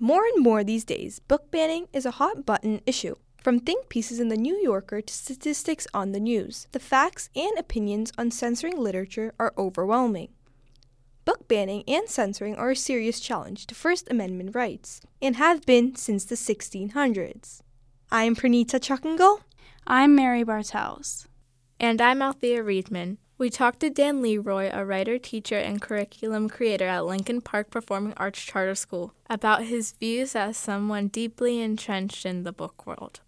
More and more these days, book banning is a hot button issue. From think pieces in the New Yorker to statistics on the news, the facts and opinions on censoring literature are overwhelming. Book banning and censoring are a serious challenge to First Amendment rights and have been since the 1600s. I'm Pranita Chuckingle. I'm Mary Bartels. And I'm Althea Reedman. We talked to Dan Leroy, a writer, teacher, and curriculum creator at Lincoln Park Performing Arts Charter School, about his views as someone deeply entrenched in the book world.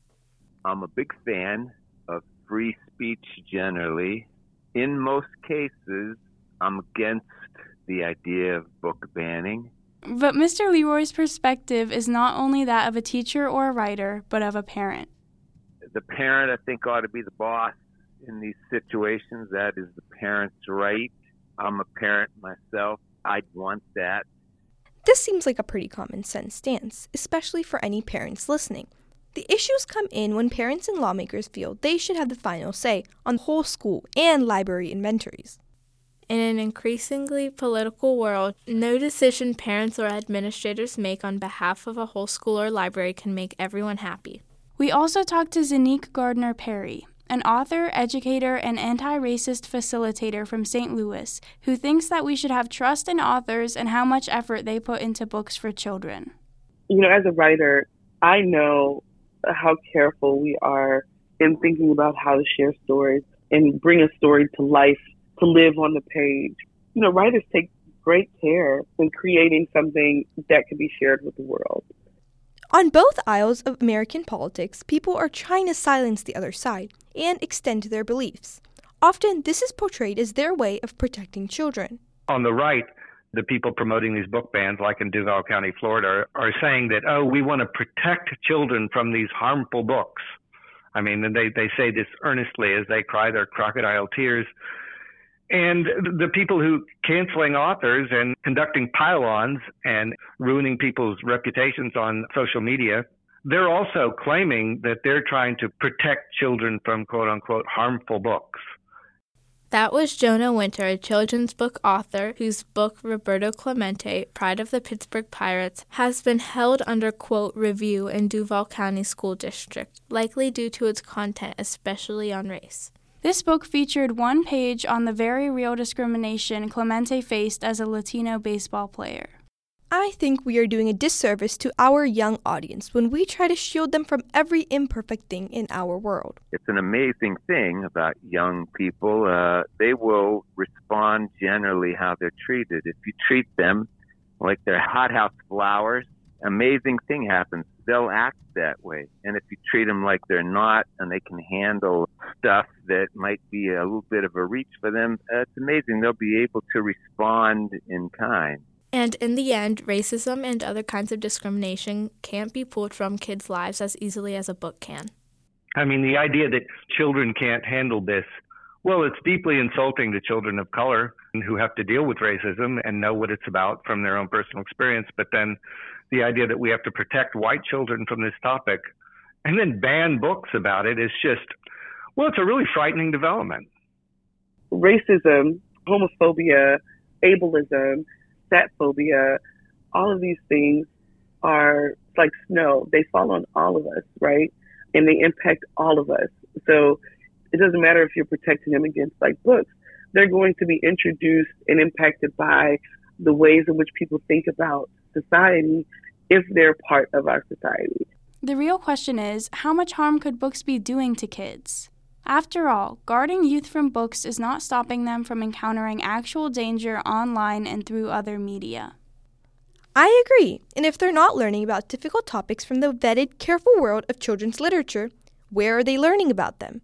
I'm a big fan of free speech generally. In most cases, I'm against the idea of book banning. But Mr. Leroy's perspective is not only that of a teacher or a writer, but of a parent. The parent, I think, ought to be the boss in these situations. That is the parent's right. I'm a parent myself. I'd want that. This seems like a pretty common sense stance, especially for any parents listening. The issues come in when parents and lawmakers feel they should have the final say on the whole school and library inventories. In an increasingly political world, no decision parents or administrators make on behalf of a whole school or library can make everyone happy. We also talked to Zanique Gardner Perry, an author, educator, and anti racist facilitator from St. Louis, who thinks that we should have trust in authors and how much effort they put into books for children. You know, as a writer, I know how careful we are in thinking about how to share stories and bring a story to life to live on the page. You know, writers take great care in creating something that can be shared with the world. On both aisles of American politics, people are trying to silence the other side and extend their beliefs. Often, this is portrayed as their way of protecting children. On the right, the people promoting these book bans, like in Duval County, Florida, are saying that, oh, we want to protect children from these harmful books. I mean, they, they say this earnestly as they cry their crocodile tears. And the people who canceling authors and conducting pile-ons and ruining people's reputations on social media, they're also claiming that they're trying to protect children from quote unquote harmful books. That was Jonah Winter, a children's book author whose book Roberto Clemente, Pride of the Pittsburgh Pirates, has been held under quote review in Duval County School District, likely due to its content, especially on race. This book featured one page on the very real discrimination Clemente faced as a Latino baseball player. I think we are doing a disservice to our young audience when we try to shield them from every imperfect thing in our world. It's an amazing thing about young people. Uh, they will respond generally how they're treated. If you treat them like they're hothouse flowers, amazing thing happens. They'll act that way. And if you treat them like they're not and they can handle stuff that might be a little bit of a reach for them, uh, it's amazing. They'll be able to respond in kind. And in the end, racism and other kinds of discrimination can't be pulled from kids' lives as easily as a book can. I mean, the idea that children can't handle this, well, it's deeply insulting to children of color who have to deal with racism and know what it's about from their own personal experience. But then the idea that we have to protect white children from this topic and then ban books about it is just, well, it's a really frightening development. Racism, homophobia, ableism, fat phobia, all of these things are like snow. They fall on all of us, right? And they impact all of us. So it doesn't matter if you're protecting them against like books. They're going to be introduced and impacted by the ways in which people think about society if they're part of our society. The real question is how much harm could books be doing to kids? After all, guarding youth from books is not stopping them from encountering actual danger online and through other media. I agree, and if they're not learning about difficult topics from the vetted, careful world of children's literature, where are they learning about them?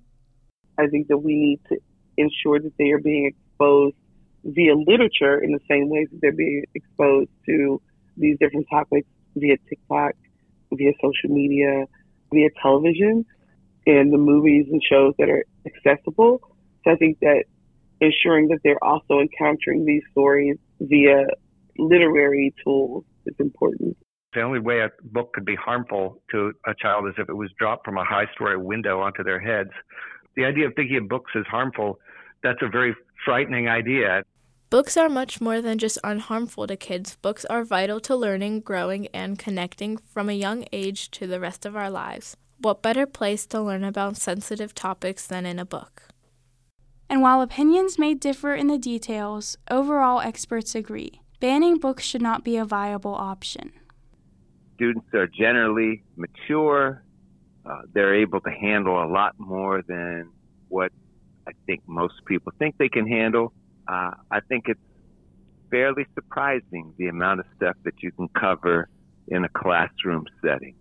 I think that we need to ensure that they are being exposed via literature in the same ways that they're being exposed to these different topics via TikTok, via social media, via television, and the movies and shows that are accessible. So I think that ensuring that they're also encountering these stories via literary tools is important. The only way a book could be harmful to a child is if it was dropped from a high story window onto their heads. The idea of thinking of books as harmful, that's a very frightening idea. Books are much more than just unharmful to kids. Books are vital to learning, growing, and connecting from a young age to the rest of our lives. What better place to learn about sensitive topics than in a book? And while opinions may differ in the details, overall experts agree banning books should not be a viable option. Students are generally mature, uh, they're able to handle a lot more than what I think most people think they can handle. Uh, I think it's fairly surprising the amount of stuff that you can cover in a classroom setting.